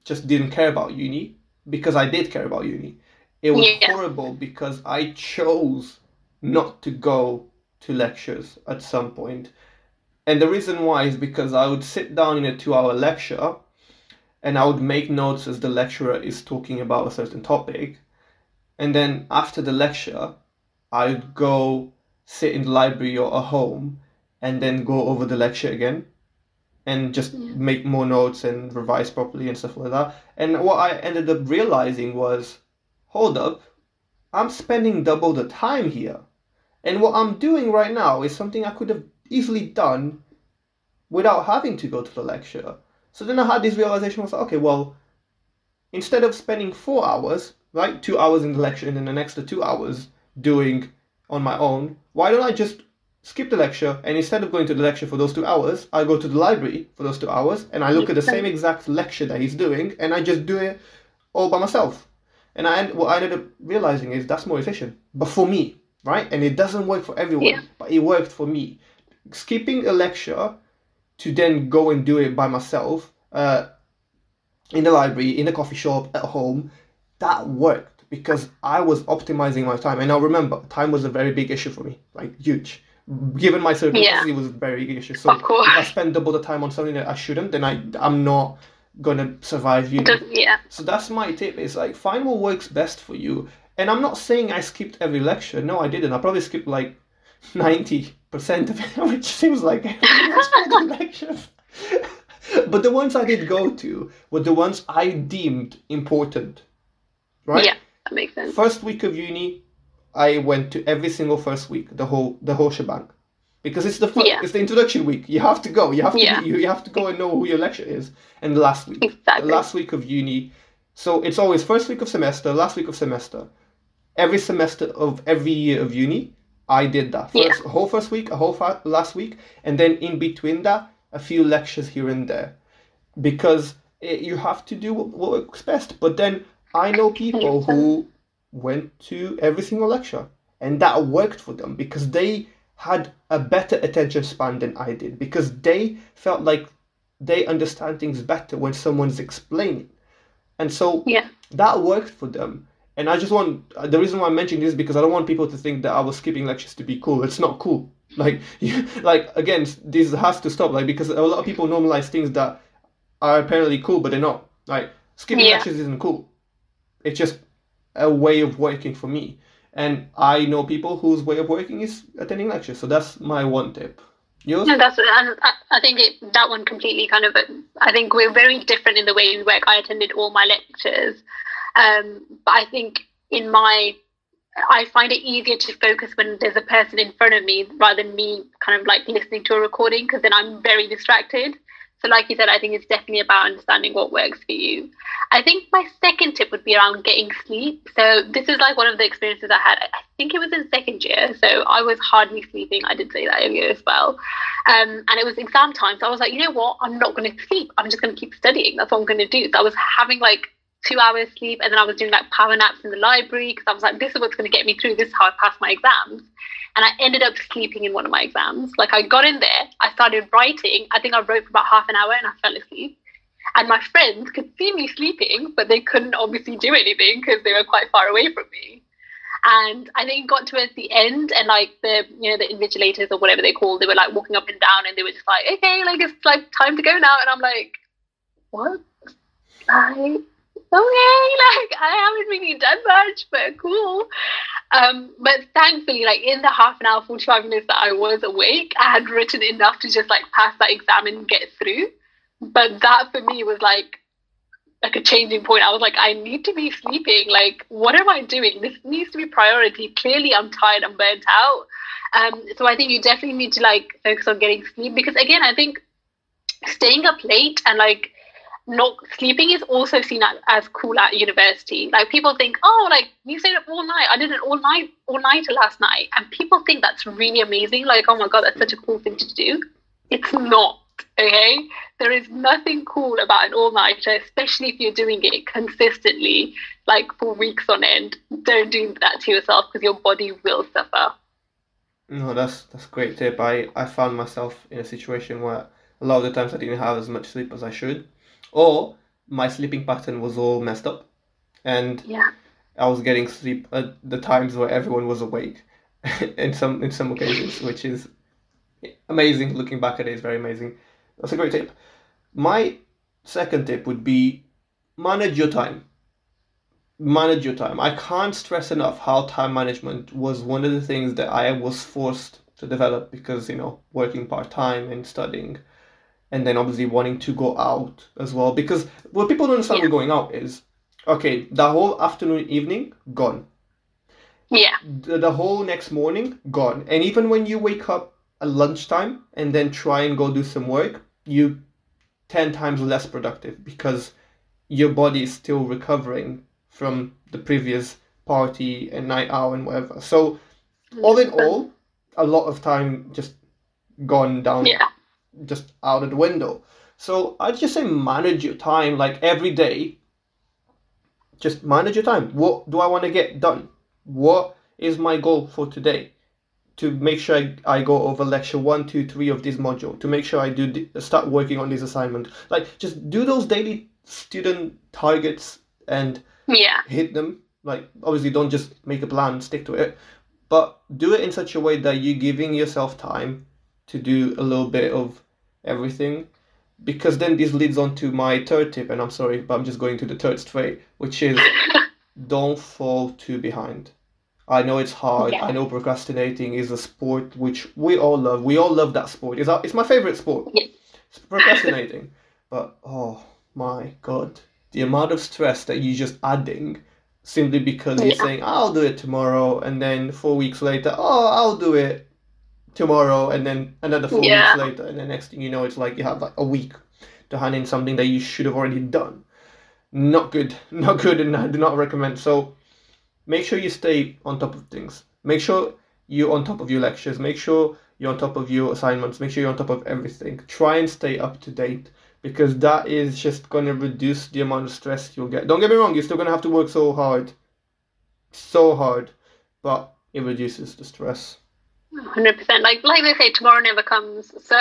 just didn't care about uni. Because I did care about uni. It was yeah. horrible because I chose not to go to lectures at some point. And the reason why is because I would sit down in a two hour lecture and I would make notes as the lecturer is talking about a certain topic. And then after the lecture, I would go sit in the library or at home and then go over the lecture again and just yeah. make more notes and revise properly and stuff like that. And what I ended up realizing was hold up, I'm spending double the time here. And what I'm doing right now is something I could have easily done without having to go to the lecture. So then I had this realization was like, okay, well, instead of spending four hours, right, two hours in the lecture and then the next two hours doing on my own, why don't I just skip the lecture, and instead of going to the lecture for those two hours, I go to the library for those two hours, and I look at the same exact lecture that he's doing, and I just do it all by myself. And I what I ended up realizing is that's more efficient, but for me, right? And it doesn't work for everyone, Yeah. but it worked for me. Skipping a lecture to then go and do it by myself uh, in the library, in a coffee shop, at home, that worked because I was optimizing my time. And now remember, time was a very big issue for me, like huge. Given my circumstances, Yeah. it was a very big issue. So if I spend double the time on something that I shouldn't, then I I'm not gonna survive you. Yeah. So that's my tip. Is like find what works best for you. And I'm not saying I skipped every lecture. No, I didn't. I probably skipped like ninety percent of it, which seems like every lecture. but the ones I did go to were the ones I deemed important. Right. Yeah, that makes sense. First week of uni, I went to every single first week, the whole the whole shebang, because it's the fir- Yeah. it's the introduction week. You have to go. You have to Yeah. you, you have to go and know who your lecture is. And last week, Exactly. the last week of uni, so it's always first week of semester, last week of semester. Every semester of every year of uni, I did that. First, a whole first week, a whole fa- last week, and then in between that, a few lectures here and there, because it, you have to do what, what works best. But then I know people who went to every single lecture, and that worked for them because they had a better attention span than I did because they felt like they understand things better when someone's explaining, and so Yeah. that worked for them. And I just want the reason why I'm mentioning this is because I don't want people to think that I was skipping lectures to be cool. It's not cool. Like, you, like again, this has to stop. Like because a lot of people normalize things that are apparently cool, but they're not. Like skipping Yeah. lectures isn't cool. It's just a way of working for me. And I know people whose way of working is attending lectures. So that's my one tip. Yours? No, that's and I, I think it, that one completely kind of. I think we're very different in the way we work. I attended all my lectures, um, but I think in my, I find it easier to focus when there's a person in front of me rather than me kind of like listening to a recording because then I'm very distracted. So, like you said, I think it's definitely about understanding what works for you. I think my second tip would be around getting sleep. So, this is like one of the experiences I had. I think it was in second year. So, I was hardly sleeping. I did say that earlier as well. Um, and it was exam time. So, I was like, you know what? I'm not going to sleep. I'm just going to keep studying. That's what I'm going to do. So, I was having like two hours sleep and then I was doing like power naps in the library because I was like, this is what's going to get me through. This is how I pass my exams. And I ended up sleeping in one of my exams. Like I got in there, I started writing. I think I wrote for about half an hour and I fell asleep. And my friends could see me sleeping, but they couldn't obviously do anything because they were quite far away from me. And I think it got towards the end, and like the you know the invigilators or whatever they call, they were like walking up and down, and they were just like, okay, like it's like time to go now. And I'm like, what? I like I haven't really done much, but cool. Um, but thankfully, like in the half an hour, 45 minutes that I was awake, I had written enough to just like pass that exam and get through. But that for me was like like a changing point. I was like, I need to be sleeping. Like, what am I doing? This needs to be priority. Clearly, I'm tired. I'm burnt out. Um, so I think you definitely need to like focus on getting sleep because again, I think staying up late and like not sleeping is also seen as, as cool at university. Like people think, oh, like you stayed up all night. I did it all night all nighter last night, and people think that's really amazing. Like, oh my god, that's such a cool thing to do. It's not. Okay, there is nothing cool about an all nighter, especially if you're doing it consistently, like for weeks on end. Don't do that to yourself because your body will suffer. No, that's that's great tip. I, I found myself in a situation where a lot of the times I didn't have as much sleep as I should, or my sleeping pattern was all messed up, and Yeah. I was getting sleep at the times where everyone was awake, in some in some occasions, which is amazing. Looking back at it, is very amazing. That's a great tip. My second tip would be manage your time. Manage your time. I can't stress enough how time management was one of the things that I was forced to develop because you know working part time and studying, and then obviously wanting to go out as well. Because what people don't understand Yeah. with going out is okay, the whole afternoon, evening gone Yeah. the, the whole next morning gone and even when you wake up at lunchtime and then try and go do some work you 10 times less productive because your body is still recovering from the previous party and night out and whatever so all in all a lot of time just gone down, Yeah. Just out of the window. So I'd just say manage your time like every day. Just manage your time. What do I want to get done? What is my goal for today? To make sure I, I go over lecture one, two, three of this module. To make sure I do start working on this assignment. Like just do those daily student targets and Yeah. hit them. Like obviously don't just make a plan, stick to it, but do it in such a way that you're giving yourself time to do a little bit of everything. Because then this leads on to my third tip, and I'm sorry, but I'm just going to the third straight, which is don't fall too behind. I know it's hard. Yeah. I know procrastinating is a sport which we all love. We all love that sport. It's, our, it's my favorite sport. Yeah. It's procrastinating. but oh my god, the amount of stress that you're just adding simply because you're saying I'll do it tomorrow, and then four weeks later, oh I'll do it tomorrow, and then another four Yeah. weeks later, and the next thing you know, it's like you have like a week to hand in something that you should have already done. Not good, not good, and I do not recommend. So make sure you stay on top of things. Make sure you're on top of your lectures. Make sure you're on top of your assignments. Make sure you're on top of everything. Try and stay up to date because that is just going to reduce the amount of stress you'll get. Don't get me wrong, you're still going to have to work so hard, so hard, but it reduces the stress. Hundred percent. Like like they say, tomorrow never comes. So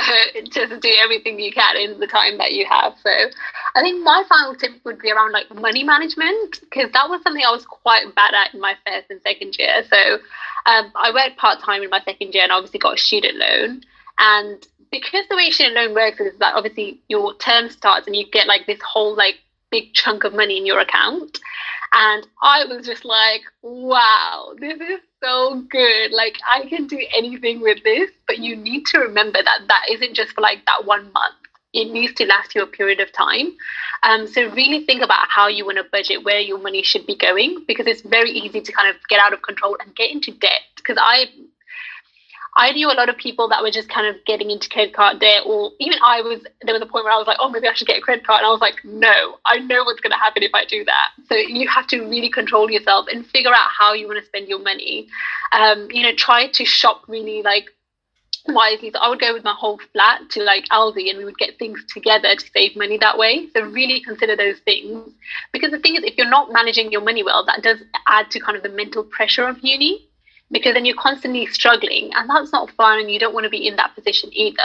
just do everything you can in the time that you have. So I think my final tip would be around like money management because that was something I was quite bad at in my first and second year. So um, I worked part time in my second year and obviously got a student loan. And because the way student loan works is that obviously your term starts and you get like this whole like big chunk of money in your account. And I was just like, wow, this is so good. Like, I can do anything with this. But you need to remember that that isn't just for like that one month, it needs to last you a period of time. Um, so, really think about how you want to budget where your money should be going because it's very easy to kind of get out of control and get into debt. Because I I knew a lot of people that were just kind of getting into credit card debt, or even I was. There was a point where I was like, "Oh, maybe I should get a credit card," and I was like, "No, I know what's going to happen if I do that." So you have to really control yourself and figure out how you want to spend your money. Um, you know, try to shop really like wisely. So I would go with my whole flat to like Aldi, and we would get things together to save money that way. So really consider those things, because the thing is, if you're not managing your money well, that does add to kind of the mental pressure of uni because then you're constantly struggling and that's not fun and you don't want to be in that position either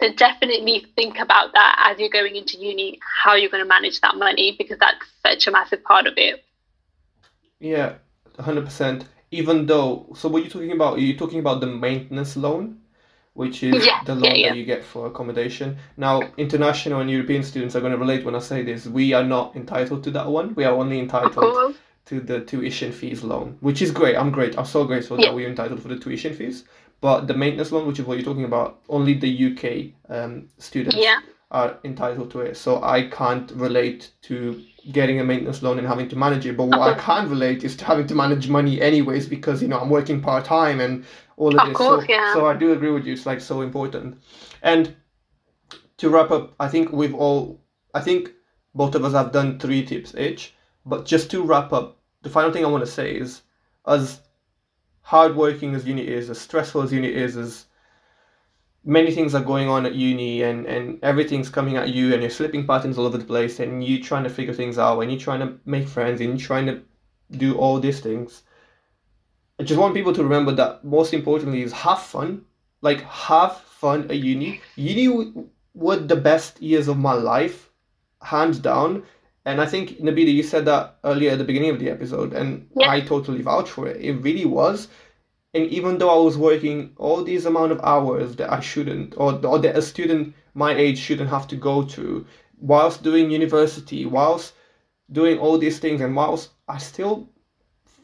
so definitely think about that as you're going into uni how you're going to manage that money because that's such a massive part of it Yeah, 100%. Even though, so what you're talking about, you're talking about the maintenance loan, which is Yeah, the loan yeah. that you get for accommodation. Now, international and European students are going to relate when I say this. We are not entitled to that one. We are only entitled to the tuition fees loan, which is great. I'm great. I'm so grateful Yeah. that we're entitled for the tuition fees. But the maintenance loan, which is what you're talking about, only the UK um, students yeah are entitled to it. So I can't relate to getting a maintenance loan and having to manage it. But what I can relate is to having to manage money anyways because you know I'm working part time and all of, Of this. course, so, yeah. so I do agree with you. It's like so important. And to wrap up, I think we've all, I think both of us have done three tips each. But just to wrap up, the final thing I want to say is, as hardworking as uni is, as stressful as uni is, as many things are going on at uni and, and everything's coming at you and you're slipping patterns all over the place and you're trying to figure things out and you're trying to make friends and you're trying to do all these things. I just want people to remember that most importantly is have fun. Like have fun at uni. Uni were the best years of my life, hands down. And I think Nabila, you said that earlier at the beginning of the episode, and Yeah. I totally vouch for it. It really was. And even though I was working all these amount of hours that I shouldn't, or, or that a student my age shouldn't have to go to, whilst doing university, whilst doing all these things, and whilst I still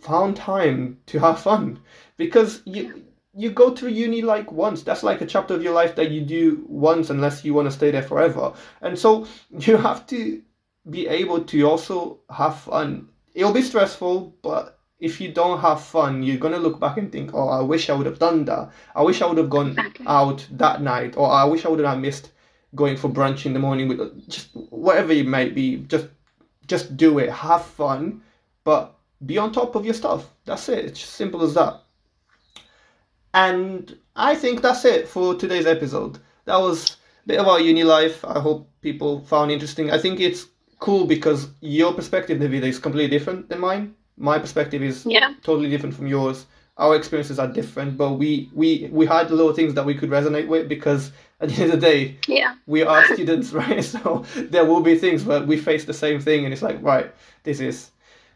found time to have fun, because you you go to uni like once. That's like a chapter of your life that you do once, unless you want to stay there forever. And so you have to be able to also have fun. It'll be stressful, but if you don't have fun, you're gonna look back and think, "Oh, I wish I would have done that. I wish I would have gone Exactly. out that night, or I wish I would have missed going for brunch in the morning with just whatever it might be. Just, just do it. Have fun, but be on top of your stuff. That's it. It's simple as that. And I think that's it for today's episode. That was a bit of our uni life. I hope people found interesting. I think it's cool because your perspective, Navida, is completely different than mine. My perspective is Yeah. totally different from yours. Our experiences are different, but we we we had little things that we could resonate with because at the end of the day, Yeah. we are students, right? So there will be things where we face the same thing, and it's like, right, this is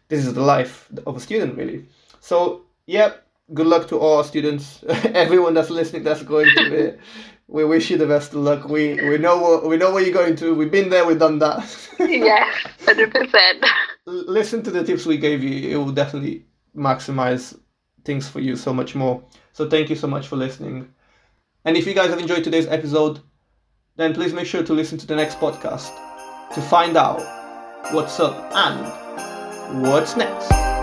this is the life of a student, really. So yeah, good luck to all our students, everyone that's listening, that's going to it. We wish you the best of luck. We we know what we know what you're going to. We've been there. We've done that. Yes. Hundred percent. Listen to the tips we gave you. It will definitely maximize things for you so much more. So thank you so much for listening. And if you guys have enjoyed today's episode, then please make sure to listen to the next podcast to find out what's up and what's next.